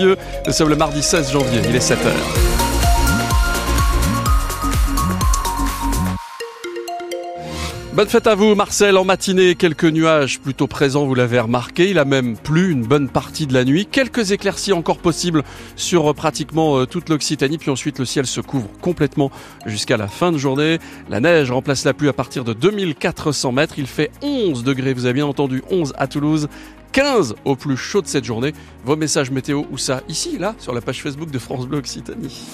Nous sommes le mardi 16 janvier, il est 7h. Bonne fête à vous Marcel, en matinée quelques nuages plutôt présents, vous l'avez remarqué, il a même plu une bonne partie de la nuit, quelques éclaircies encore possibles sur euh, pratiquement euh, toute l'Occitanie, puis ensuite le ciel se couvre complètement jusqu'à la fin de journée, la neige remplace la pluie à partir de 2400 mètres, il fait 11 degrés, vous avez bien entendu 11 à Toulouse, 15 au plus chaud de cette journée. Vos messages météo, où ça Ici, là, sur la page Facebook de France Bleu Occitanie.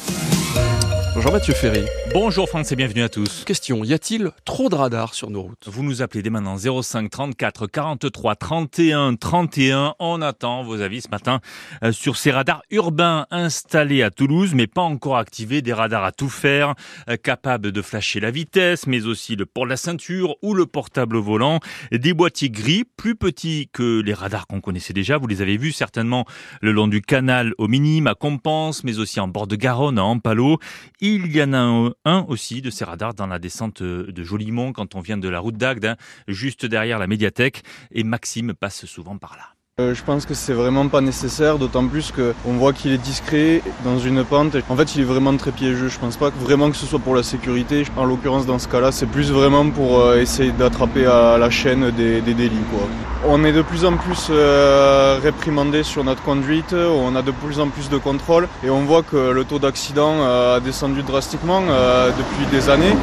Bonjour Mathieu Ferry. Bonjour France et bienvenue à tous. Question, y a-t-il trop de radars sur nos routes? Vous nous appelez dès maintenant 05 34 43 31 31. On attend vos avis ce matin euh, sur ces radars urbains installés à Toulouse mais pas encore activés, des radars à tout faire, euh, capables de flasher la vitesse mais aussi le port de la ceinture ou le portable volant, des boîtiers gris plus petits que les radars qu'on connaissait déjà, vous les avez vus certainement le long du canal au Minime à Compense mais aussi en bord de Garonne à Ampalo. Il y en a un, aussi de ces radars dans la descente de Jolimont quand on vient de la route d'Agde, hein, juste derrière la médiathèque. Et Maxime passe souvent par là. Euh, je pense que c'est vraiment pas nécessaire, d'autant plus qu'on voit qu'il est discret dans une pente. En fait, il est vraiment très piégeux. Je pense pas vraiment que ce soit pour la sécurité. En l'occurrence, dans ce cas-là, c'est plus vraiment pour euh, essayer d'attraper à la chaîne des, délits. On est de plus en plus euh, réprimandé sur notre conduite, on a de plus en plus de contrôles et on voit que le taux d'accident a descendu drastiquement depuis des années.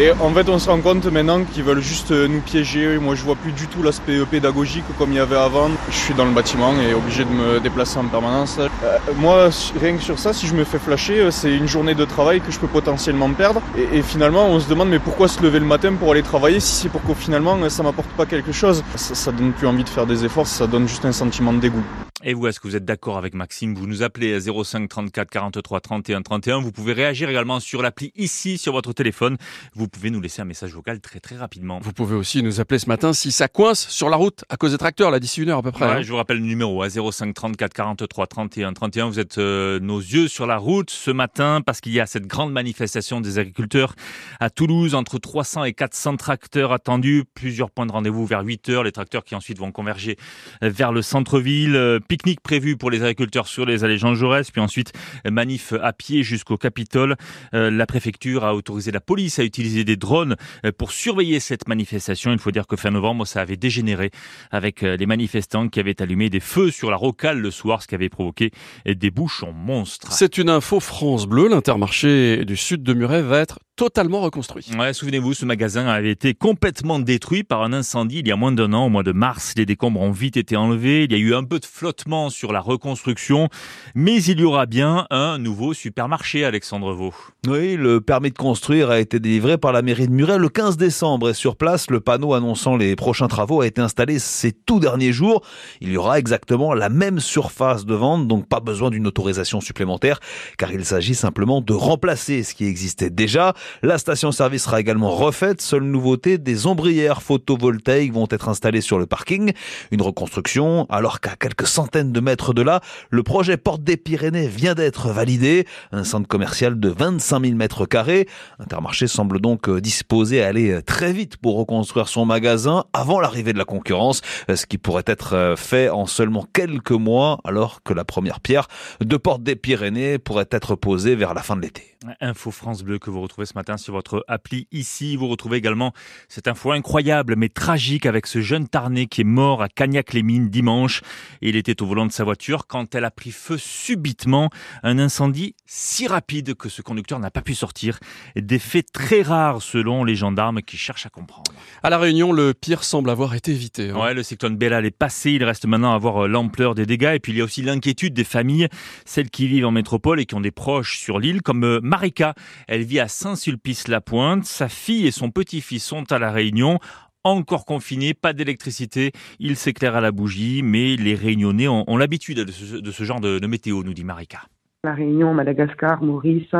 Et en fait, on se rend compte maintenant qu'ils veulent juste nous piéger. Moi, je vois plus du tout l'aspect pédagogique comme il y avait avant. Je suis dans le bâtiment et obligé de me déplacer en permanence. Euh, moi, rien que sur ça, si je me fais flasher, euh, c'est une journée de travail que je peux potentiellement perdre. Et, finalement, on se demande mais pourquoi se lever le matin pour aller travailler si c'est pour qu'au finalement ça m'apporte pas quelque chose? Ça, ça donne plus envie de faire des efforts, ça donne juste un sentiment de dégoût. Et vous, est-ce que vous êtes d'accord avec Maxime? Vous nous appelez à 05 34 43 31 31. Vous pouvez réagir également sur l'appli ici sur votre téléphone. Vous pouvez nous laisser un message vocal très très rapidement. Vous pouvez aussi nous appeler ce matin si ça coince sur la route à cause des tracteurs, là d'ici une heure à peu près. Hein. Je vous rappelle le numéro à 05 34 43 31 31. Vous êtes euh, nos yeux sur la route ce matin parce qu'il y a cette grande manifestation des agriculteurs à Toulouse entre 300 et 400 tracteurs attendus. Plusieurs points de rendez-vous vers 8 heures. Les tracteurs qui ensuite vont converger vers le centre-ville euh, pique-nique prévu pour les agriculteurs sur les allées Jean Jaurès, puis ensuite manif à pied jusqu'au Capitole. Euh, la préfecture a autorisé la police à utiliser des drones euh, pour surveiller cette manifestation. Il faut dire que fin novembre, ça avait dégénéré avec euh, les manifestants qui avaient allumé des feux sur la rocale le soir, ce qui avait provoqué des bouchons monstres. C'est une info France Bleu. L'intermarché du sud de Muret va être totalement reconstruit. Ouais, souvenez-vous, ce magasin avait été complètement détruit par un incendie il y a moins d'un an, au mois de mars. Les décombres ont vite été enlevés. Il y a eu un peu de flottement sur la reconstruction, mais il y aura bien un nouveau supermarché, Alexandre Vaux. Oui, le permis de construire a été délivré par la mairie de Muret le 15 décembre et sur place, le panneau annonçant les prochains travaux a été installé ces tout derniers jours. Il y aura exactement la même surface de vente, donc pas besoin d'une autorisation supplémentaire, car il s'agit simplement de remplacer ce qui existait déjà. La station-service sera également refaite. Seule nouveauté, des ombrières photovoltaïques vont être installées sur le parking. Une reconstruction, alors qu'à quelques centaines de mètres de là, le projet Porte des Pyrénées vient d'être validé. Un centre commercial de 25 000 mètres carrés. Intermarché semble donc disposé à aller très vite pour reconstruire son magasin avant l'arrivée de la concurrence, ce qui pourrait être fait en seulement quelques mois, alors que la première pierre de Porte des Pyrénées pourrait être posée vers la fin de l'été. Info France Bleu que vous retrouvez ce matin sur votre appli ici. Vous retrouvez également cette info incroyable mais tragique avec ce jeune Tarné qui est mort à Cagnac-les-Mines dimanche. Il était au volant de sa voiture quand elle a pris feu subitement. Un incendie si rapide que ce conducteur n'a pas pu sortir. Des faits très rares selon les gendarmes qui cherchent à comprendre. À La Réunion, le pire semble avoir été évité. Hein. Ouais, le cyclone Bellal est passé. Il reste maintenant à voir euh, l'ampleur des dégâts. Et puis il y a aussi l'inquiétude des familles, celles qui vivent en métropole et qui ont des proches sur l'île, comme euh, Marika. Elle vit à Saint-Sulpice-la-Pointe. Sa fille et son petit-fils sont à La Réunion encore confinés, pas d'électricité, il s'éclaire à la bougie, mais les Réunionnais ont, l'habitude de, ce, genre de, météo, nous dit Marika. La Réunion, Madagascar, Maurice,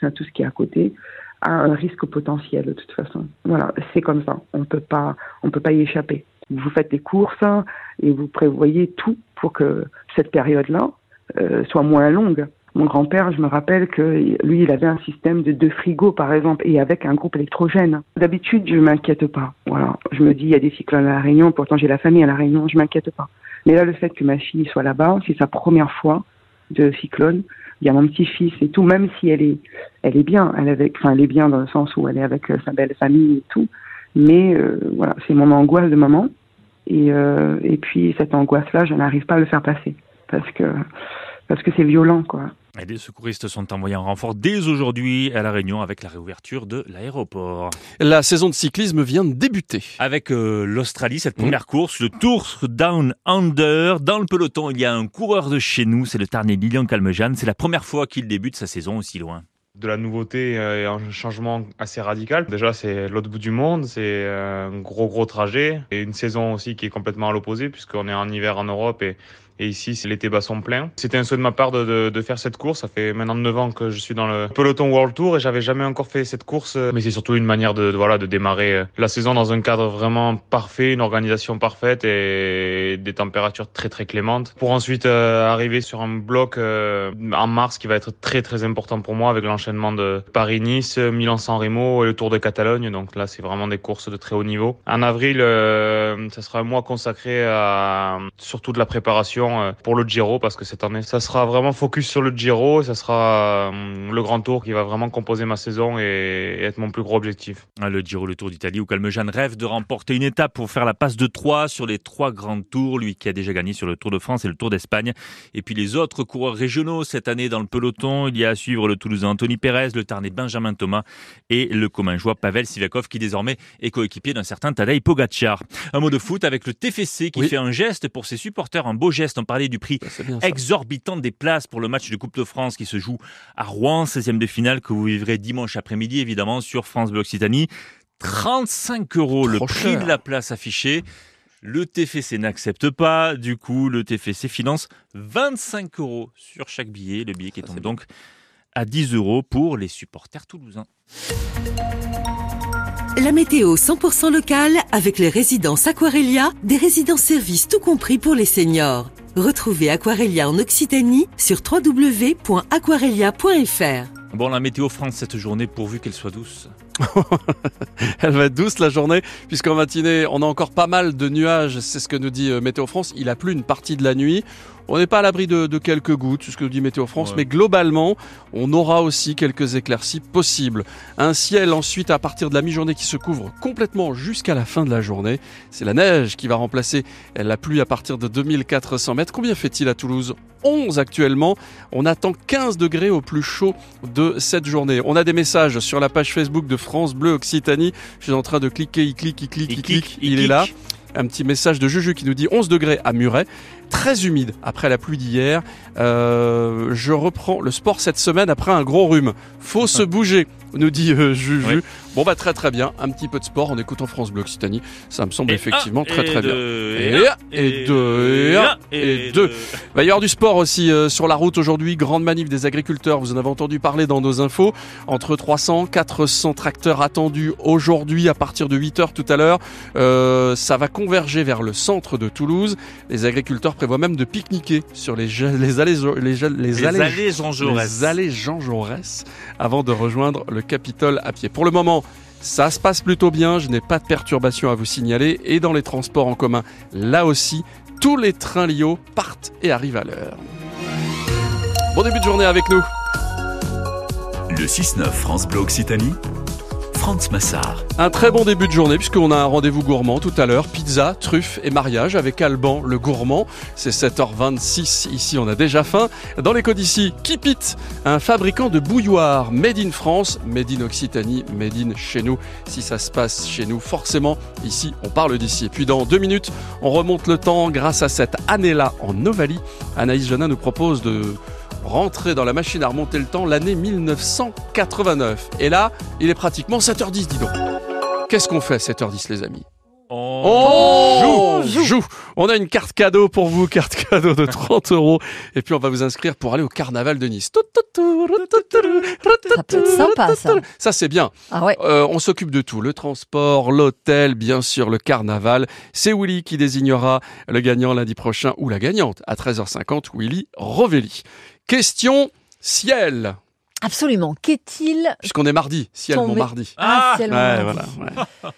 c'est tout ce qui est à côté a un risque potentiel de toute façon. Voilà, c'est comme ça. On peut pas, on peut pas y échapper. Vous faites des courses et vous prévoyez tout pour que cette période-là euh, soit moins longue. Mon grand-père, je me rappelle que lui, il avait un système de deux frigos, par exemple, et avec un groupe électrogène. D'habitude, je m'inquiète pas. Voilà. Je me dis, il y a des cyclones à La Réunion, pourtant j'ai la famille à La Réunion, je m'inquiète pas. Mais là, le fait que ma fille soit là-bas, c'est sa première fois, de cyclone. Il y a mon petit-fils et tout, même si elle est, elle est bien, elle avec, enfin, elle est bien dans le sens où elle est avec sa belle famille et tout. Mais voilà, c'est mon angoisse de maman. Et, et puis cette angoisse-là, je n'arrive pas à le faire passer parce que parce que c'est violent, quoi. Et des secouristes sont envoyés en renfort dès aujourd'hui à La Réunion avec la réouverture de l'aéroport. La saison de cyclisme vient de débuter. Avec euh, l'Australie, cette première course, le Tour Down Under. Dans le peloton, il y a un coureur de chez nous, c'est le Tarné Lilian Calmejane. C'est la première fois qu'il débute sa saison aussi loin de la nouveauté euh, et un changement assez radical. Déjà, c'est l'autre bout du monde, c'est euh, un gros gros trajet et une saison aussi qui est complètement à l'opposé puisqu'on est en hiver en Europe et et ici, c'est l'été basson plein. C'était un souhait de ma part de, de, de, faire cette course. Ça fait maintenant 9 ans que je suis dans le peloton World Tour et j'avais jamais encore fait cette course. Mais c'est surtout une manière de, voilà, de démarrer euh, la saison dans un cadre vraiment parfait, une organisation parfaite et des températures très très clémentes. Pour ensuite euh, arriver sur un bloc euh, en mars qui va être très très important pour moi avec l'enchaînement de Paris-Nice, Milan-San Remo et le Tour de Catalogne. Donc là, c'est vraiment des courses de très haut niveau. En avril, ça sera un mois consacré à surtout de la préparation euh, pour le Giro parce que cette année, ça sera vraiment focus sur le Giro. Ça sera euh, le grand tour qui va vraiment composer ma saison et être mon plus gros objectif. Ah, le Giro, le Tour d'Italie où Calmejane rêve de remporter une étape pour faire la passe de 3 sur les trois grands tours. Lui qui a déjà gagné sur le Tour de France et le Tour d'Espagne. Et puis les autres coureurs régionaux cette année dans le peloton. Il y a à suivre le Toulousain Anthony Pérez, le Tarnais Benjamin Thomas et le Commingeois Pavel Sivakov qui désormais est coéquipier d'un certain Tadej Pogacar. Un mot de foot avec le TFC qui fait un geste pour ses supporters, un beau geste on parlait du prix exorbitant des places pour le match de Coupe de France qui se joue à Rouen, 16e de finale, que vous vivrez dimanche après-midi, évidemment, sur France Bleu Occitanie. 35 euros le prix de la place affichée. Le TFC n'accepte pas. Du coup, le TFC finance 25 euros sur chaque billet. Le billet qui tombe donc à 10 euros pour les supporters toulousains. La météo 100% locale avec les résidences Aquarelia, des résidences services tout compris pour les seniors. Retrouvez Aquarelia en Occitanie sur www.aquarelia.fr. Bon, la météo France cette journée pourvu qu'elle soit douce. Elle va être douce la journée, puisqu'en matinée, on a encore pas mal de nuages, c'est ce que nous dit euh, Météo France. Il a plu une partie de la nuit. On n'est pas à l'abri de, quelques gouttes, c'est ce que dit Météo France, mais globalement, on aura aussi quelques éclaircies possibles. Un ciel ensuite à partir de la mi-journée qui se couvre complètement jusqu'à la fin de la journée. C'est la neige qui va remplacer la pluie à partir de 2400 mètres. Combien fait-il à Toulouse? 11 actuellement. On attend 15 degrés au plus chaud de cette journée. On a des messages sur la page Facebook de France Bleu Occitanie. Je suis en train de cliquer, il clique, il clique, il, clique, il, est là. Un petit message de Juju qui nous dit 11 degrés à Muret très humide après la pluie d'hier. Euh, je reprends le sport cette semaine après un gros rhume. Faut se bouger, nous dit euh, Juju. Bon bah très très bien, un petit peu de sport en écoutant France Bleu Occitanie, ça me semble effectivement très très bien. Et, et, deux, et, deux. Il va y avoir du sport aussi euh, sur la route aujourd'hui, grande manif des agriculteurs, vous en avez entendu parler dans nos infos, entre 300 400 tracteurs attendus aujourd'hui à partir de 8 heures tout à l'heure. Euh, ça va converger vers le centre de Toulouse. Les agriculteurs prévoient même de pique-niquer sur les, les allées les, les, allées. Les allées Jean Jaurès avant de rejoindre le Capitole à pied. Pour le moment, ça se passe plutôt bien, je n'ai pas de perturbations à vous signaler. Et dans les transports en commun, là aussi, tous les trains Lio partent et arrivent à l'heure. Bon début de journée avec nous. Le 6-9 France Bleu Occitanie Un très bon début de journée puisqu'on a un rendez-vous gourmand tout à l'heure. Pizza, truffes et mariage avec Alban le gourmand. C'est 7h26 ici, on a déjà faim. Dans les codes ici, Kipit, un fabricant de bouilloire made in France, made in Occitanie, made in chez nous. Si ça se passe chez nous, forcément, ici, on parle d'ici. Et puis dans deux minutes, on remonte le temps grâce à cette année-là en Ovalie. Anaïs Janin nous propose de rentrer dans la machine à remonter le temps l'année 1989. Et là, il est pratiquement 7h10, dis donc. Qu'est-ce qu'on fait à 7h10, les amis on, joue, joue, On a une carte cadeau pour vous, carte cadeau de 30 euros. Et puis on va vous inscrire pour aller au carnaval de Nice. Ça peut être sympa, ça. Ça, c'est bien. Ah ouais. Euh, on s'occupe de tout. Le transport, l'hôtel, bien sûr, le carnaval. C'est Willy qui désignera le gagnant lundi prochain ou la gagnante à 13h50. Willy Rovelli. Question ciel. Absolument. Qu'est-il Puisqu'on est mardi, ciel mon mardi. Ah, ciel mon mardi. Voilà,